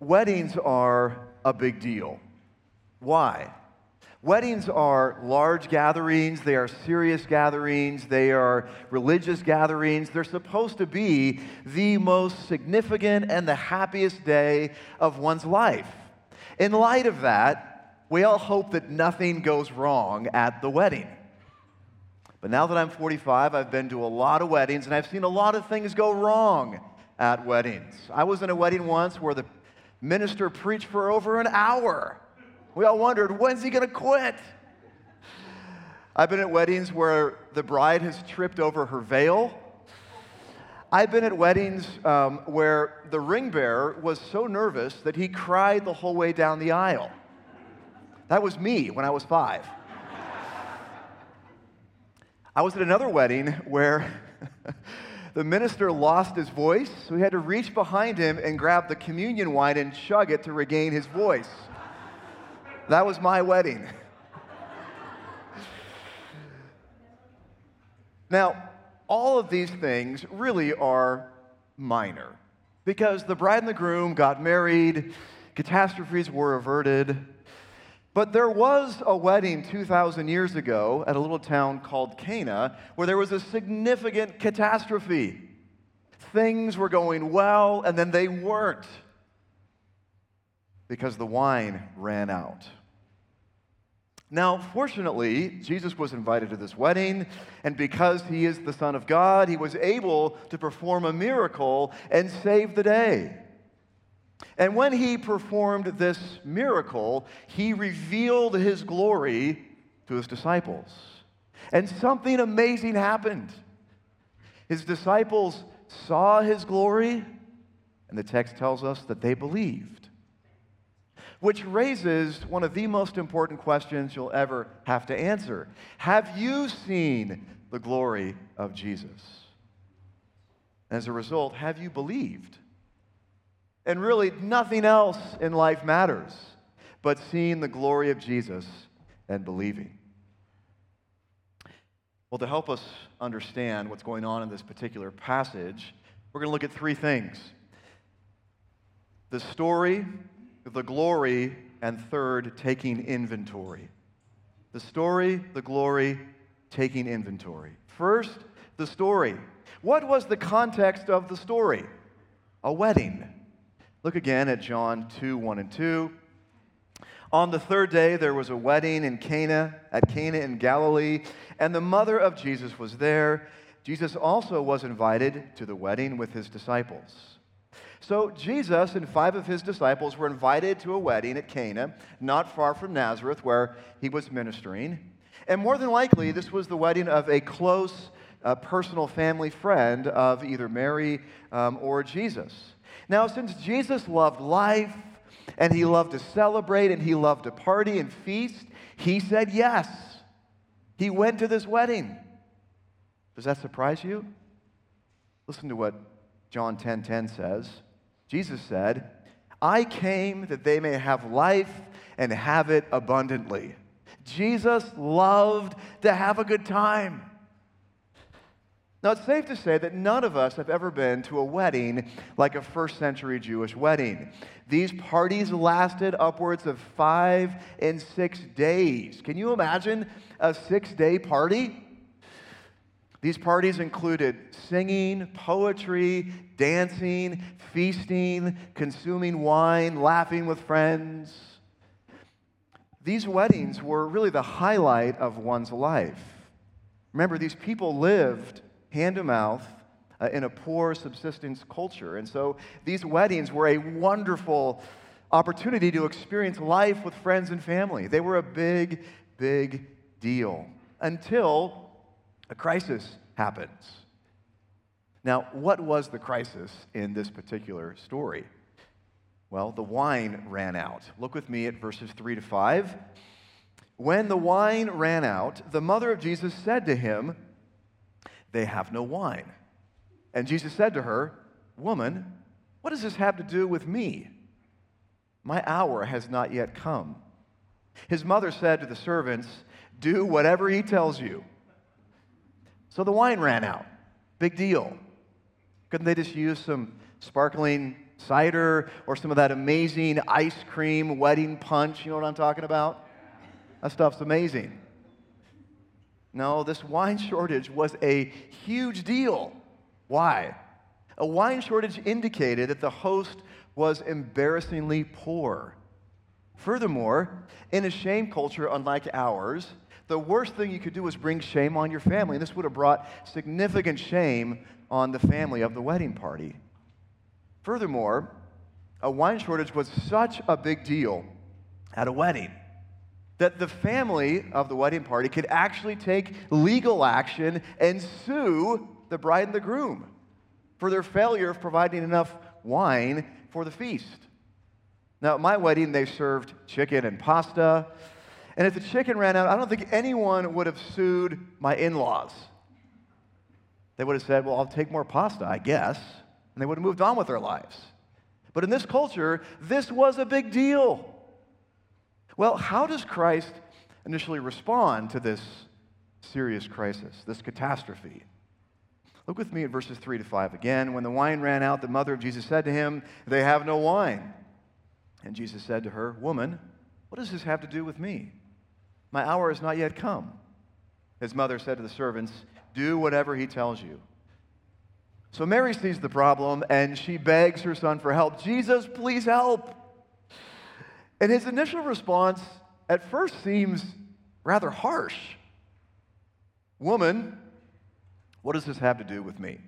weddings are a big deal. Why? Weddings are large gatherings, they are serious gatherings, they are religious gatherings. They're supposed to be the most significant and the happiest day of one's life. In light of that, we all hope that nothing goes wrong at the wedding. But now that I'm 45, I've been to a lot of weddings and I've seen a lot of things go wrong at weddings. I was in a wedding once where the minister preached for over an hour. We all wondered, when's he going to quit? I've been at weddings where the bride has tripped over her veil. I've been at weddings um, where the ring bearer was so nervous that he cried the whole way down the aisle. That was me when I was five. I was at another wedding where the minister lost his voice, so he had to reach behind him and grab the communion wine and chug it to regain his voice. That was my wedding. now, all of these things really are minor because the bride and the groom got married, catastrophes were averted. But there was a wedding 2,000 years ago at a little town called Cana where there was a significant catastrophe. Things were going well, and then they weren't because the wine ran out. Now, fortunately, Jesus was invited to this wedding, and because he is the Son of God, he was able to perform a miracle and save the day. And when he performed this miracle, he revealed his glory to his disciples. And something amazing happened. His disciples saw his glory, and the text tells us that they believed. Which raises one of the most important questions you'll ever have to answer Have you seen the glory of Jesus? As a result, have you believed? And really, nothing else in life matters but seeing the glory of Jesus and believing. Well, to help us understand what's going on in this particular passage, we're going to look at three things the story, the glory, and third, taking inventory. The story, the glory, taking inventory. First, the story. What was the context of the story? A wedding. Look again at John 2 1 and 2. On the third day, there was a wedding in Cana, at Cana in Galilee, and the mother of Jesus was there. Jesus also was invited to the wedding with his disciples. So, Jesus and five of his disciples were invited to a wedding at Cana, not far from Nazareth, where he was ministering. And more than likely, this was the wedding of a close uh, personal family friend of either Mary um, or Jesus. Now, since Jesus loved life and he loved to celebrate and he loved to party and feast, he said yes. He went to this wedding. Does that surprise you? Listen to what John 10:10 10, 10 says. Jesus said, "I came that they may have life and have it abundantly." Jesus loved to have a good time. Now, it's safe to say that none of us have ever been to a wedding like a first century Jewish wedding. These parties lasted upwards of five and six days. Can you imagine a six day party? These parties included singing, poetry, dancing, feasting, consuming wine, laughing with friends. These weddings were really the highlight of one's life. Remember, these people lived hand to mouth uh, in a poor subsistence culture. And so these weddings were a wonderful opportunity to experience life with friends and family. They were a big, big deal until a crisis happens. Now, what was the crisis in this particular story? Well, the wine ran out. Look with me at verses 3 to 5. When the wine ran out, the mother of Jesus said to him, they have no wine. And Jesus said to her, Woman, what does this have to do with me? My hour has not yet come. His mother said to the servants, Do whatever he tells you. So the wine ran out. Big deal. Couldn't they just use some sparkling cider or some of that amazing ice cream wedding punch. You know what I'm talking about? That stuff's amazing. No, this wine shortage was a huge deal. Why? A wine shortage indicated that the host was embarrassingly poor. Furthermore, in a shame culture unlike ours, the worst thing you could do was bring shame on your family. And this would have brought significant shame on the family of the wedding party. Furthermore, a wine shortage was such a big deal at a wedding that the family of the wedding party could actually take legal action and sue the bride and the groom for their failure of providing enough wine for the feast. Now, at my wedding, they served chicken and pasta. And if the chicken ran out, I don't think anyone would have sued my in laws. They would have said, Well, I'll take more pasta, I guess. And they would have moved on with their lives. But in this culture, this was a big deal. Well, how does Christ initially respond to this serious crisis, this catastrophe? Look with me at verses 3 to 5 again. When the wine ran out, the mother of Jesus said to him, They have no wine. And Jesus said to her, Woman, what does this have to do with me? My hour has not yet come. His mother said to the servants, Do whatever he tells you. So Mary sees the problem and she begs her son for help. Jesus, please help. And his initial response at first seems rather harsh. Woman, what does this have to do with me?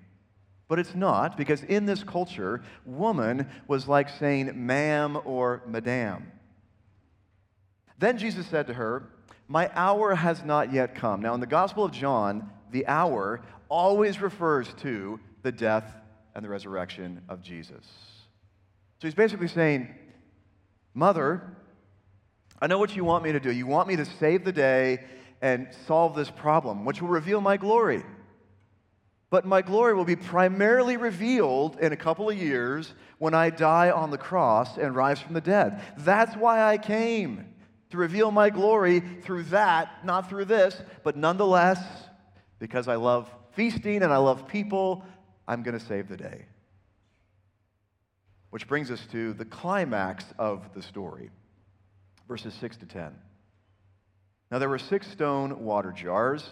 But it's not, because in this culture, woman was like saying ma'am or madam. Then Jesus said to her, My hour has not yet come. Now, in the Gospel of John, the hour always refers to the death and the resurrection of Jesus. So he's basically saying, Mother, I know what you want me to do. You want me to save the day and solve this problem, which will reveal my glory. But my glory will be primarily revealed in a couple of years when I die on the cross and rise from the dead. That's why I came, to reveal my glory through that, not through this, but nonetheless, because I love feasting and I love people, I'm going to save the day. Which brings us to the climax of the story, verses 6 to 10. Now, there were six stone water jars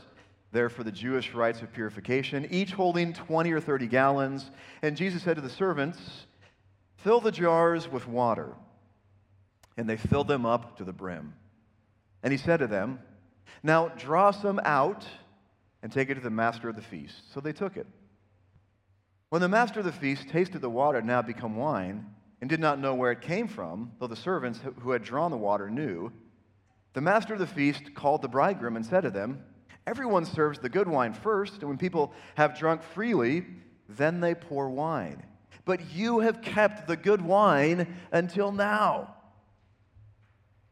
there for the Jewish rites of purification, each holding 20 or 30 gallons. And Jesus said to the servants, Fill the jars with water. And they filled them up to the brim. And he said to them, Now draw some out and take it to the master of the feast. So they took it. When the master of the feast tasted the water now become wine, and did not know where it came from, though the servants who had drawn the water knew, the master of the feast called the bridegroom and said to them, Everyone serves the good wine first, and when people have drunk freely, then they pour wine. But you have kept the good wine until now.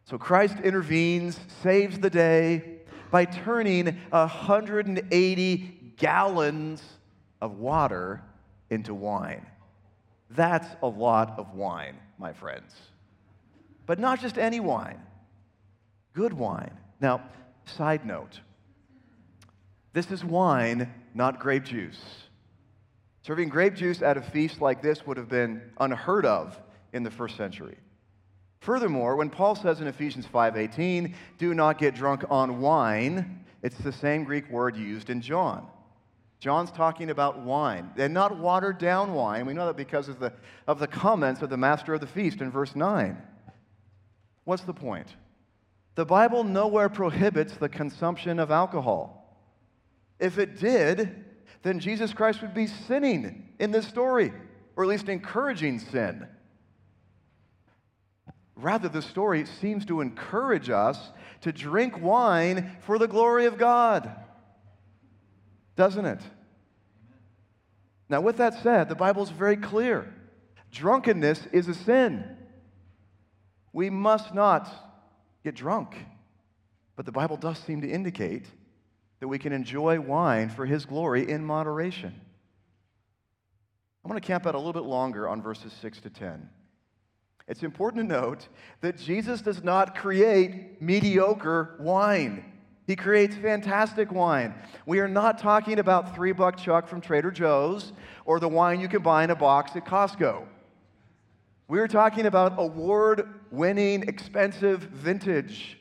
So Christ intervenes, saves the day by turning 180 gallons of water into wine. That's a lot of wine, my friends. But not just any wine, good wine. Now, side note this is wine, not grape juice. Serving grape juice at a feast like this would have been unheard of in the first century. Furthermore, when Paul says in Ephesians 5:18, "Do not get drunk on wine," it's the same Greek word used in John. John's talking about wine, and not watered down wine. We know that because of the, of the comments of the master of the feast in verse 9. What's the point? The Bible nowhere prohibits the consumption of alcohol. If it did, then Jesus Christ would be sinning in this story, or at least encouraging sin. Rather, the story seems to encourage us to drink wine for the glory of God. Doesn't it? Now, with that said, the Bible is very clear drunkenness is a sin. We must not get drunk. But the Bible does seem to indicate that we can enjoy wine for his glory in moderation. I'm going to camp out a little bit longer on verses 6 to 10. It's important to note that Jesus does not create mediocre wine. He creates fantastic wine. We are not talking about three buck chuck from Trader Joe's or the wine you can buy in a box at Costco. We're talking about award winning, expensive vintage.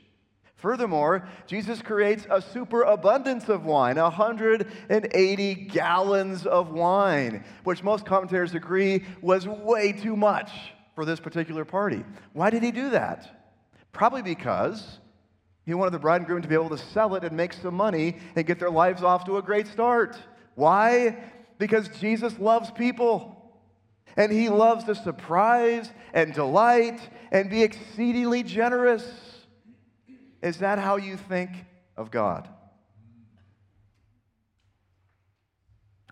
Furthermore, Jesus creates a superabundance of wine, 180 gallons of wine, which most commentators agree was way too much for this particular party. Why did he do that? Probably because he wanted the bride and groom to be able to sell it and make some money and get their lives off to a great start. Why? Because Jesus loves people. And he loves to surprise and delight and be exceedingly generous. Is that how you think of God?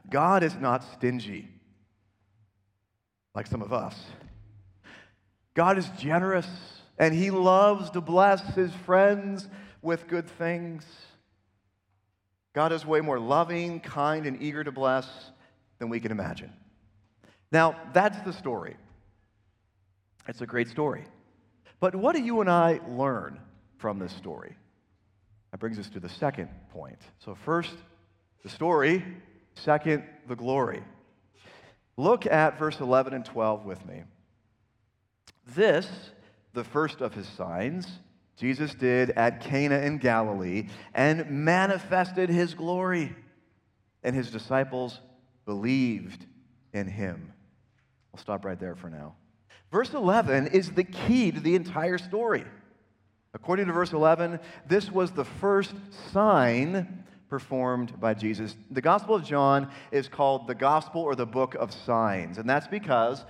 God is not stingy like some of us. God is generous and he loves to bless his friends with good things. God is way more loving, kind, and eager to bless than we can imagine. Now, that's the story. It's a great story. But what do you and I learn from this story? That brings us to the second point. So, first, the story. Second, the glory. Look at verse 11 and 12 with me. This, the first of his signs, Jesus did at Cana in Galilee and manifested his glory, and his disciples believed in him. I'll stop right there for now. Verse 11 is the key to the entire story. According to verse 11, this was the first sign performed by Jesus. The Gospel of John is called the Gospel or the Book of Signs, and that's because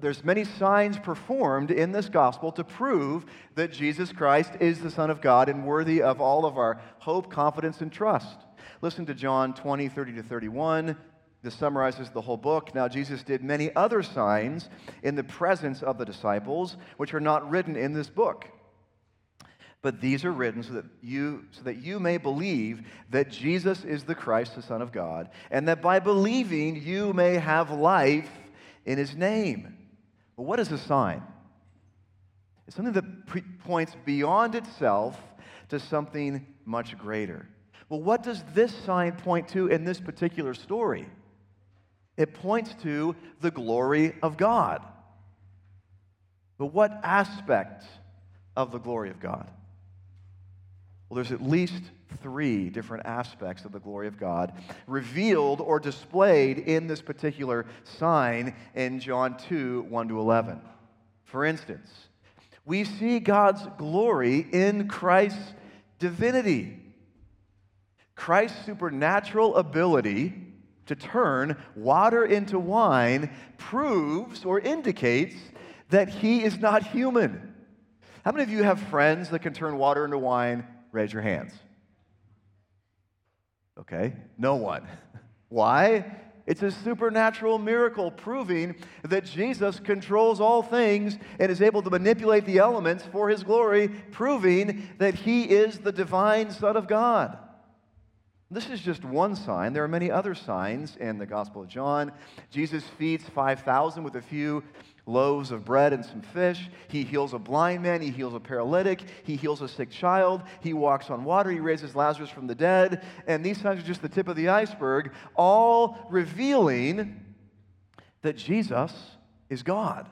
there's many signs performed in this gospel to prove that Jesus Christ is the Son of God and worthy of all of our hope, confidence, and trust. Listen to John 20, 30 to 31. This summarizes the whole book. Now, Jesus did many other signs in the presence of the disciples, which are not written in this book but these are written so that you so that you may believe that Jesus is the Christ the Son of God and that by believing you may have life in his name. But what is a sign? It's something that pre- points beyond itself to something much greater. Well, what does this sign point to in this particular story? It points to the glory of God. But what aspect of the glory of God? Well, there's at least three different aspects of the glory of God revealed or displayed in this particular sign in John 2 1 to 11. For instance, we see God's glory in Christ's divinity. Christ's supernatural ability to turn water into wine proves or indicates that he is not human. How many of you have friends that can turn water into wine Raise your hands. Okay, no one. Why? It's a supernatural miracle proving that Jesus controls all things and is able to manipulate the elements for his glory, proving that he is the divine Son of God. This is just one sign. There are many other signs in the Gospel of John. Jesus feeds 5,000 with a few loaves of bread and some fish. He heals a blind man. He heals a paralytic. He heals a sick child. He walks on water. He raises Lazarus from the dead. And these signs are just the tip of the iceberg, all revealing that Jesus is God.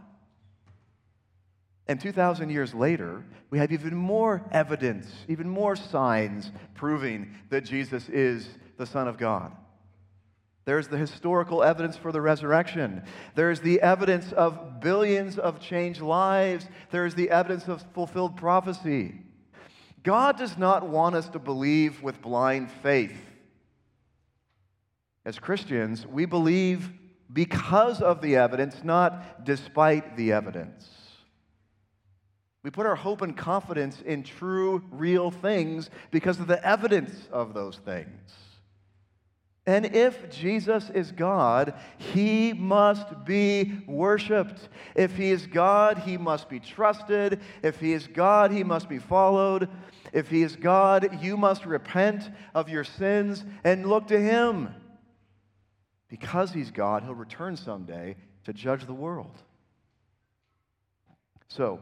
And 2,000 years later, we have even more evidence, even more signs proving that Jesus is the Son of God. There's the historical evidence for the resurrection. There's the evidence of billions of changed lives. There's the evidence of fulfilled prophecy. God does not want us to believe with blind faith. As Christians, we believe because of the evidence, not despite the evidence. We put our hope and confidence in true, real things because of the evidence of those things. And if Jesus is God, he must be worshiped. If he is God, he must be trusted. If he is God, he must be followed. If he is God, you must repent of your sins and look to him. Because he's God, he'll return someday to judge the world. So,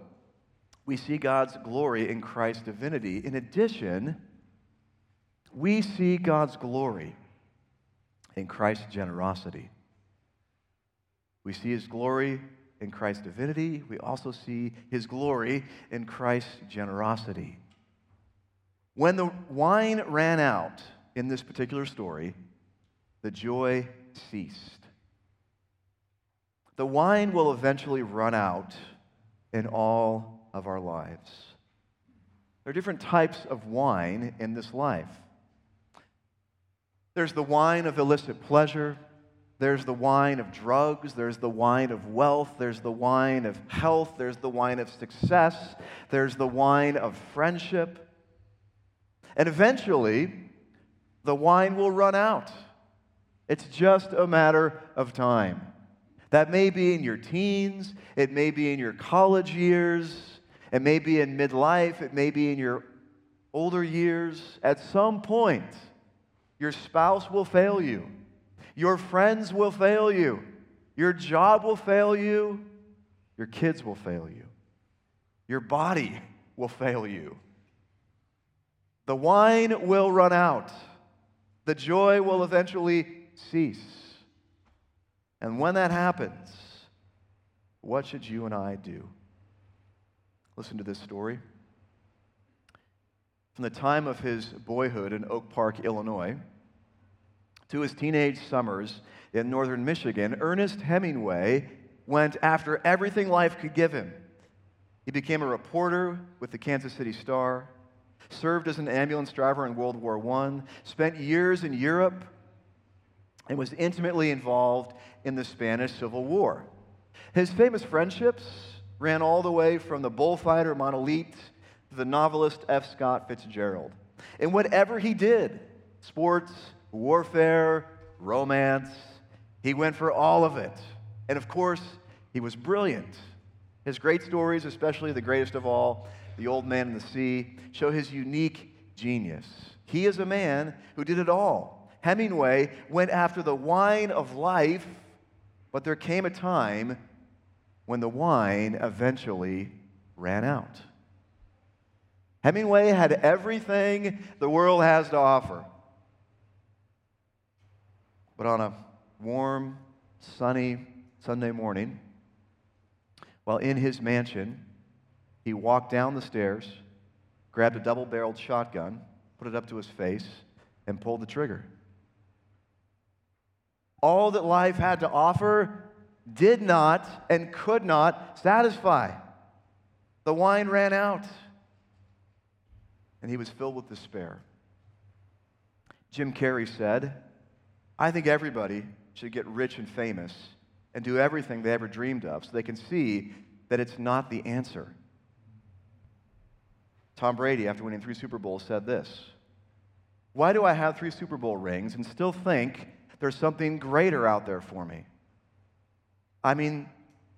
we see God's glory in Christ's divinity. In addition, we see God's glory in Christ's generosity. We see his glory in Christ's divinity, we also see his glory in Christ's generosity. When the wine ran out in this particular story, the joy ceased. The wine will eventually run out in all of our lives. There are different types of wine in this life. There's the wine of illicit pleasure, there's the wine of drugs, there's the wine of wealth, there's the wine of health, there's the wine of success, there's the wine of friendship. And eventually, the wine will run out. It's just a matter of time. That may be in your teens, it may be in your college years, it may be in midlife, it may be in your older years. At some point, your spouse will fail you, your friends will fail you, your job will fail you, your kids will fail you, your body will fail you. The wine will run out, the joy will eventually cease. And when that happens, what should you and I do? Listen to this story. From the time of his boyhood in Oak Park, Illinois, to his teenage summers in northern Michigan, Ernest Hemingway went after everything life could give him. He became a reporter with the Kansas City Star, served as an ambulance driver in World War I, spent years in Europe and was intimately involved in the Spanish Civil War. His famous friendships ran all the way from the bullfighter Manolete to the novelist F. Scott Fitzgerald. And whatever he did sports, warfare, romance he went for all of it. And of course, he was brilliant. His great stories, especially the greatest of all, The Old Man and the Sea, show his unique genius. He is a man who did it all Hemingway went after the wine of life, but there came a time when the wine eventually ran out. Hemingway had everything the world has to offer. But on a warm, sunny Sunday morning, while in his mansion, he walked down the stairs, grabbed a double barreled shotgun, put it up to his face, and pulled the trigger all that life had to offer did not and could not satisfy. The wine ran out, and he was filled with despair. Jim Carrey said, I think everybody should get rich and famous and do everything they ever dreamed of so they can see that it's not the answer. Tom Brady, after winning three Super Bowls, said this Why do I have three Super Bowl rings and still think there's something greater out there for me. I mean,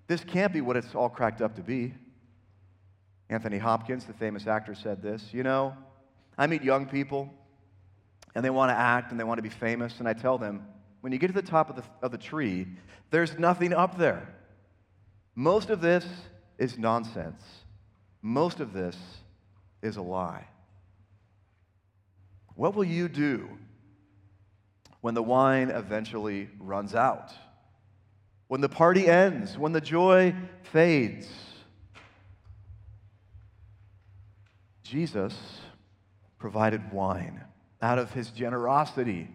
this can't be what it's all cracked up to be. Anthony Hopkins, the famous actor, said this You know, I meet young people, and they want to act and they want to be famous, and I tell them, when you get to the top of the, of the tree, there's nothing up there. Most of this is nonsense. Most of this is a lie. What will you do when the wine eventually runs out, when the party ends, when the joy fades. Jesus provided wine out of his generosity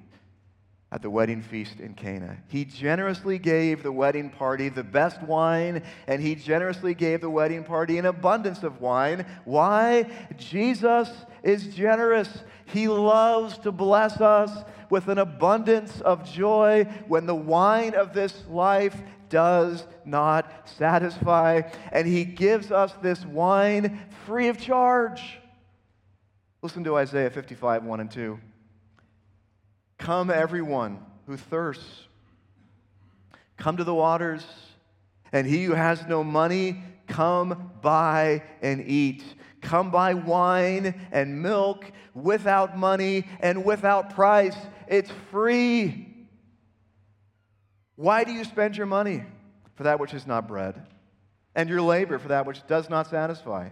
at the wedding feast in Cana. He generously gave the wedding party the best wine, and he generously gave the wedding party an abundance of wine. Why? Jesus is generous. He loves to bless us with an abundance of joy when the wine of this life does not satisfy. And he gives us this wine free of charge. Listen to Isaiah 55, 1 and 2. Come, everyone who thirsts, come to the waters, and he who has no money, come buy and eat. Come buy wine and milk without money and without price. It's free. Why do you spend your money for that which is not bread, and your labor for that which does not satisfy?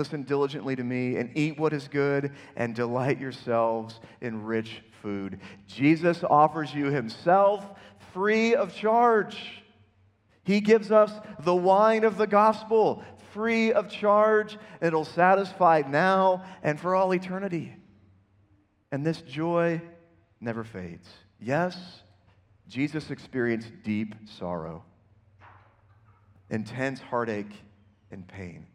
Listen diligently to me and eat what is good and delight yourselves in rich food. Jesus offers you himself free of charge. He gives us the wine of the gospel, free of charge. It'll satisfy now and for all eternity. And this joy never fades. Yes, Jesus experienced deep sorrow, intense heartache, and pain.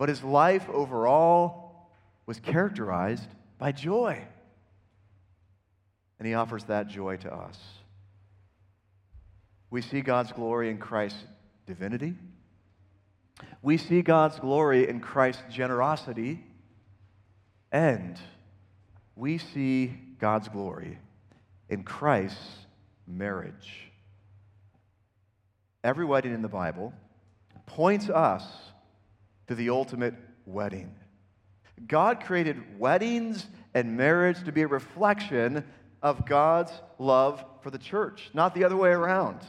But his life overall was characterized by joy. And he offers that joy to us. We see God's glory in Christ's divinity. We see God's glory in Christ's generosity. And we see God's glory in Christ's marriage. Every wedding in the Bible points us to the ultimate wedding. God created weddings and marriage to be a reflection of God's love for the church, not the other way around.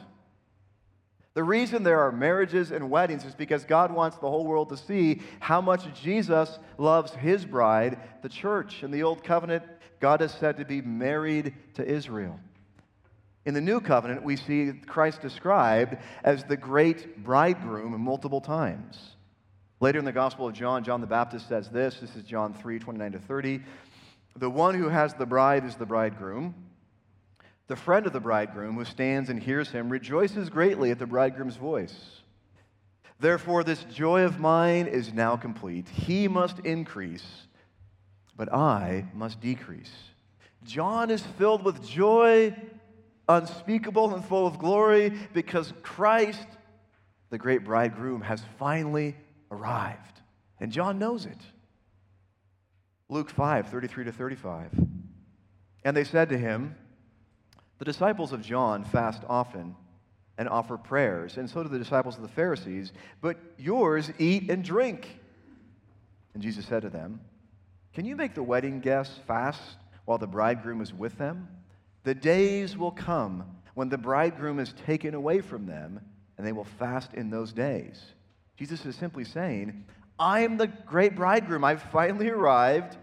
The reason there are marriages and weddings is because God wants the whole world to see how much Jesus loves his bride, the church. In the Old Covenant, God is said to be married to Israel. In the New Covenant, we see Christ described as the great bridegroom multiple times. Later in the Gospel of John, John the Baptist says this this is John 3 29 to 30. The one who has the bride is the bridegroom. The friend of the bridegroom who stands and hears him rejoices greatly at the bridegroom's voice. Therefore, this joy of mine is now complete. He must increase, but I must decrease. John is filled with joy, unspeakable and full of glory, because Christ, the great bridegroom, has finally arrived. And John knows it. Luke 5 33 to 35. And they said to him, The disciples of John fast often and offer prayers, and so do the disciples of the Pharisees, but yours eat and drink. And Jesus said to them, Can you make the wedding guests fast while the bridegroom is with them? The days will come when the bridegroom is taken away from them, and they will fast in those days. Jesus is simply saying, I am the great bridegroom. I've finally arrived.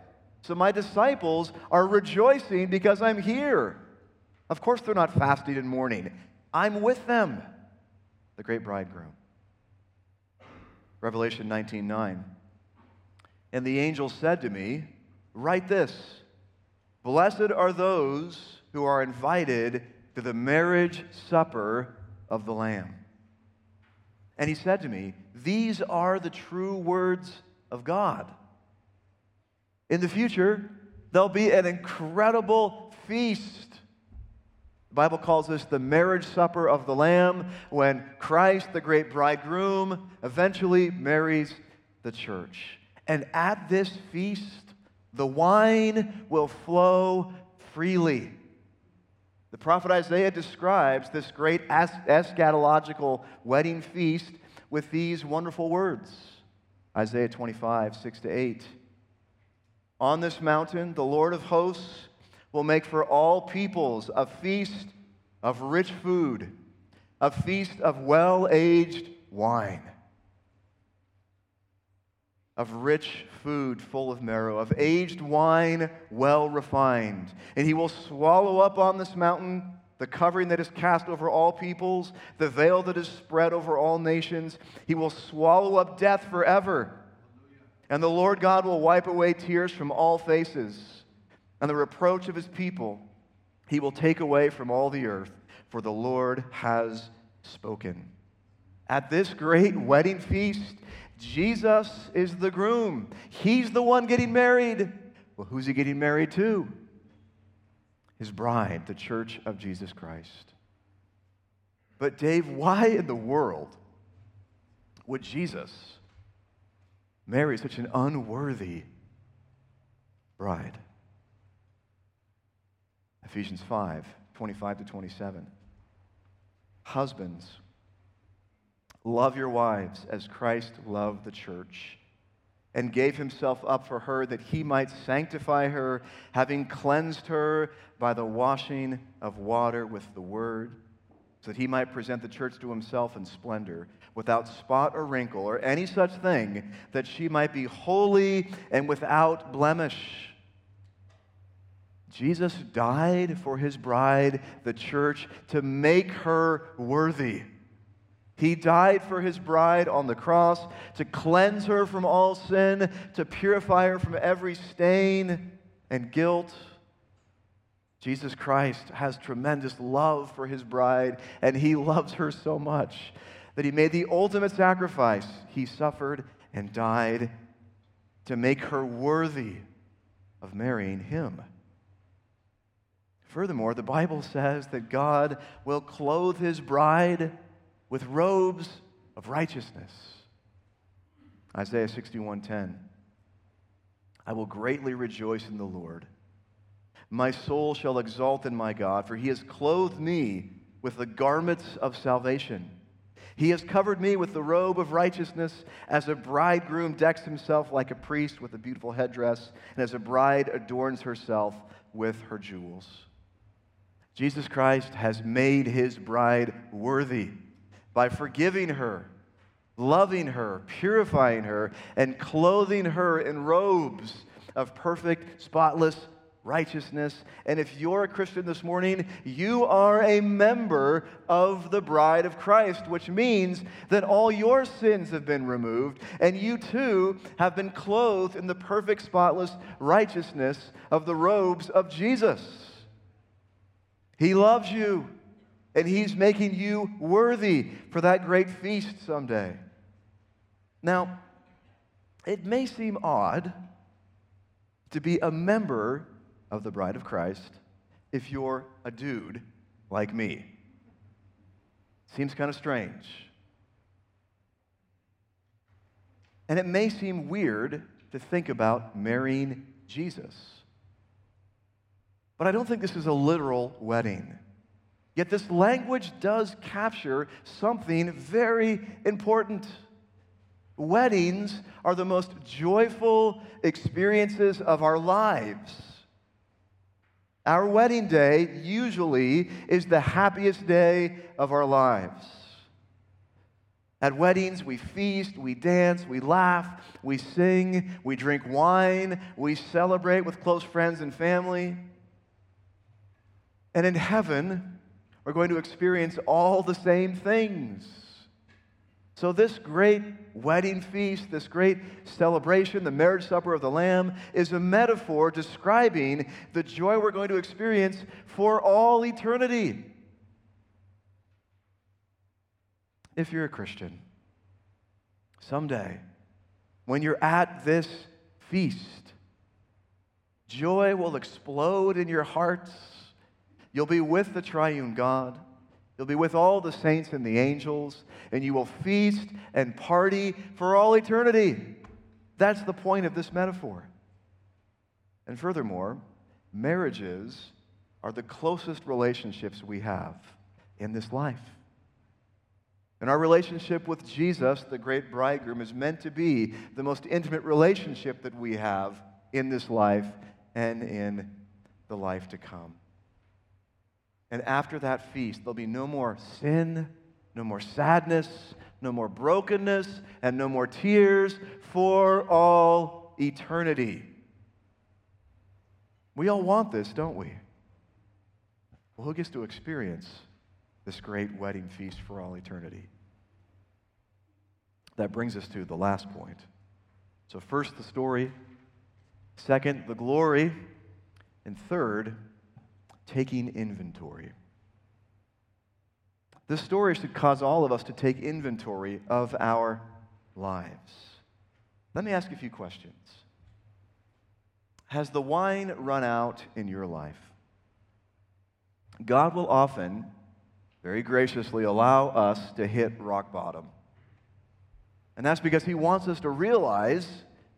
So my disciples are rejoicing because I'm here. Of course, they're not fasting and mourning. I'm with them, the great bridegroom. Revelation 19 9. And the angel said to me, Write this Blessed are those who are invited to the marriage supper of the Lamb. And he said to me, These are the true words of God. In the future, there'll be an incredible feast. The Bible calls this the marriage supper of the Lamb when Christ, the great bridegroom, eventually marries the church. And at this feast, the wine will flow freely. The prophet Isaiah describes this great eschatological wedding feast with these wonderful words Isaiah 25, 6 to 8. On this mountain, the Lord of hosts will make for all peoples a feast of rich food, a feast of well aged wine, of rich food full of marrow, of aged wine well refined. And he will swallow up on this mountain the covering that is cast over all peoples, the veil that is spread over all nations. He will swallow up death forever. And the Lord God will wipe away tears from all faces, and the reproach of his people he will take away from all the earth, for the Lord has spoken. At this great wedding feast, Jesus is the groom. He's the one getting married. Well, who's he getting married to? His bride, the church of Jesus Christ. But, Dave, why in the world would Jesus? marry such an unworthy bride. Ephesians 5 25 to 27. Husbands, love your wives as Christ loved the church and gave himself up for her that he might sanctify her, having cleansed her by the washing of water with the word, so that he might present the church to himself in splendor without spot or wrinkle or any such thing, that she might be holy and without blemish. Jesus died for his bride, the church, to make her worthy. He died for his bride on the cross to cleanse her from all sin, to purify her from every stain and guilt. Jesus Christ has tremendous love for his bride, and he loves her so much that he made the ultimate sacrifice. He suffered and died to make her worthy of marrying him. Furthermore, the Bible says that God will clothe his bride with robes of righteousness. Isaiah 61:10 I will greatly rejoice in the Lord. My soul shall exult in my God, for he has clothed me with the garments of salvation. He has covered me with the robe of righteousness, as a bridegroom decks himself like a priest with a beautiful headdress, and as a bride adorns herself with her jewels. Jesus Christ has made his bride worthy by forgiving her, loving her, purifying her, and clothing her in robes of perfect, spotless righteousness. And if you're a Christian this morning, you are a member of the bride of Christ, which means that all your sins have been removed, and you too have been clothed in the perfect, spotless righteousness of the robes of Jesus. He loves you and He's making you worthy for that great feast someday. Now, it may seem odd to be a member of the bride of Christ if you're a dude like me. Seems kind of strange. And it may seem weird to think about marrying Jesus. But I don't think this is a literal wedding. Yet this language does capture something very important. Weddings are the most joyful experiences of our lives. Our wedding day usually is the happiest day of our lives. At weddings, we feast, we dance, we laugh, we sing, we drink wine, we celebrate with close friends and family. And in heaven, are going to experience all the same things. So, this great wedding feast, this great celebration, the marriage supper of the Lamb, is a metaphor describing the joy we're going to experience for all eternity. If you're a Christian, someday, when you're at this feast, joy will explode in your hearts You'll be with the triune God. You'll be with all the saints and the angels, and you will feast and party for all eternity. That's the point of this metaphor. And furthermore, marriages are the closest relationships we have in this life. And our relationship with Jesus, the great bridegroom, is meant to be the most intimate relationship that we have in this life and in the life to come. And after that feast, there'll be no more sin, no more sadness, no more brokenness, and no more tears for all eternity. We all want this, don't we? Well, who gets to experience this great wedding feast for all eternity? That brings us to the last point. So, first, the story. Second, the glory. And third, taking inventory. This story should cause all of us to take inventory of our lives. Let me ask you a few questions. Has the wine run out in your life? God will often, very graciously, allow us to hit rock bottom. And that's because He wants us to realize,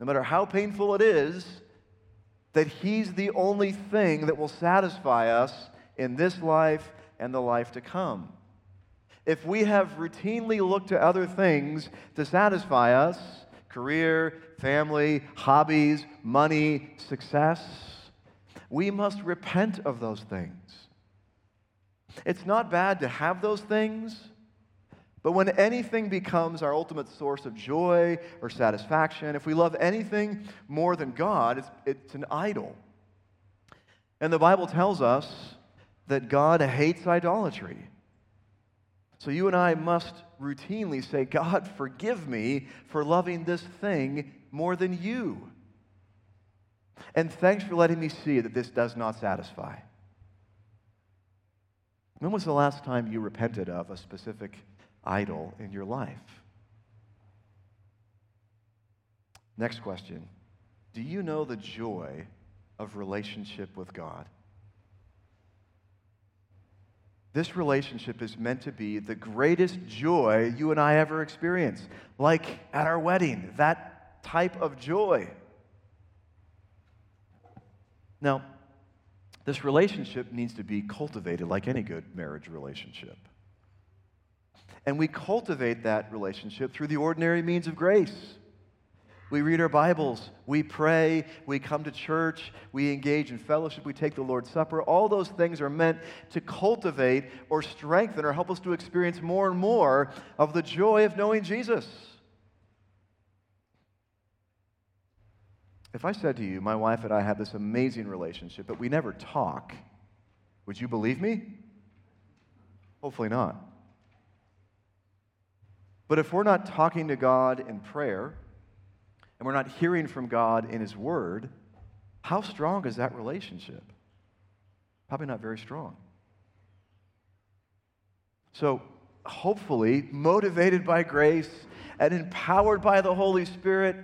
no matter how painful it is, that He's the only thing that will satisfy us in this life and the life to come. If we have routinely looked to other things to satisfy us career, family, hobbies, money, success we must repent of those things. It's not bad to have those things. But when anything becomes our ultimate source of joy or satisfaction, if we love anything more than God, it's, it's an idol. And the Bible tells us that God hates idolatry. So you and I must routinely say, God, forgive me for loving this thing more than you. And thanks for letting me see that this does not satisfy. When was the last time you repented of a specific idol in your life? Next question Do you know the joy of relationship with God? This relationship is meant to be the greatest joy you and I ever experience, like at our wedding, that type of joy. Now, this relationship needs to be cultivated like any good marriage relationship. And we cultivate that relationship through the ordinary means of grace. We read our Bibles, we pray, we come to church, we engage in fellowship, we take the Lord's Supper. All those things are meant to cultivate or strengthen or help us to experience more and more of the joy of knowing Jesus. If I said to you, my wife and I have this amazing relationship, but we never talk, would you believe me? Hopefully not. But if we're not talking to God in prayer, and we're not hearing from God in His Word, how strong is that relationship? Probably not very strong. So, hopefully, motivated by grace and empowered by the Holy Spirit,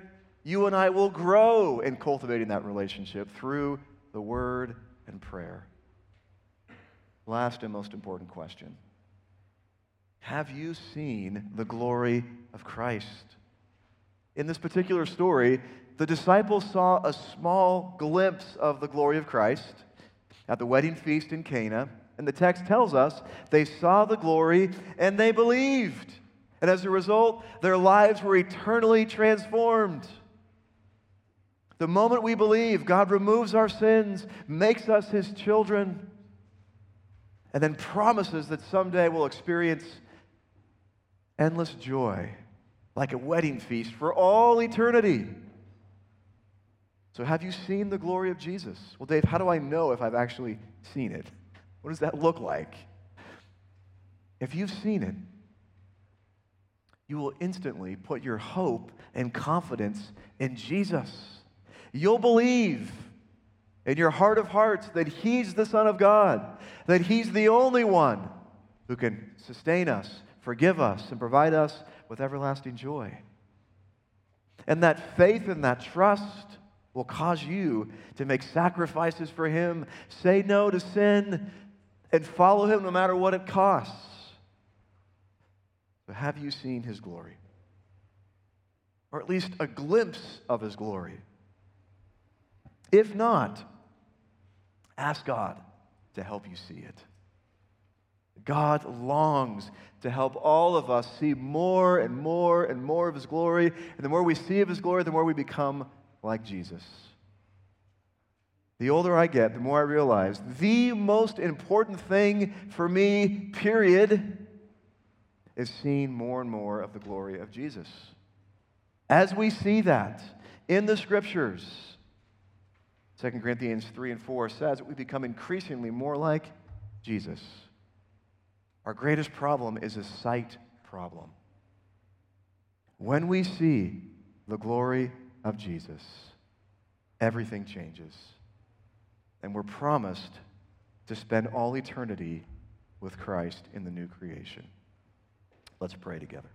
you and I will grow in cultivating that relationship through the Word and prayer. Last and most important question Have you seen the glory of Christ? in this particular story, the disciples saw a small glimpse of the glory of Christ at the wedding feast in Cana. And the text tells us they saw the glory and they believed. And as a result, their lives were eternally transformed. The moment we believe, God removes our sins, makes us his children, and then promises that someday we'll experience endless joy like a wedding feast for all eternity. So, have you seen the glory of Jesus? Well, Dave, how do I know if I've actually seen it? What does that look like? If you've seen it, you will instantly put your hope and confidence in Jesus. You'll believe in your heart of hearts that He's the Son of God, that He's the only one who can sustain us, forgive us, and provide us with everlasting joy. And that faith and that trust will cause you to make sacrifices for Him, say no to sin, and follow Him no matter what it costs. But have you seen His glory? Or at least a glimpse of His glory? If not, ask God to help you see it. God longs to help all of us see more and more and more of His glory. And the more we see of His glory, the more we become like Jesus. The older I get, the more I realize the most important thing for me, period, is seeing more and more of the glory of Jesus. As we see that in the scriptures, 2 Corinthians 3 and 4 says that we become increasingly more like Jesus. Our greatest problem is a sight problem. When we see the glory of Jesus, everything changes. And we're promised to spend all eternity with Christ in the new creation. Let's pray together.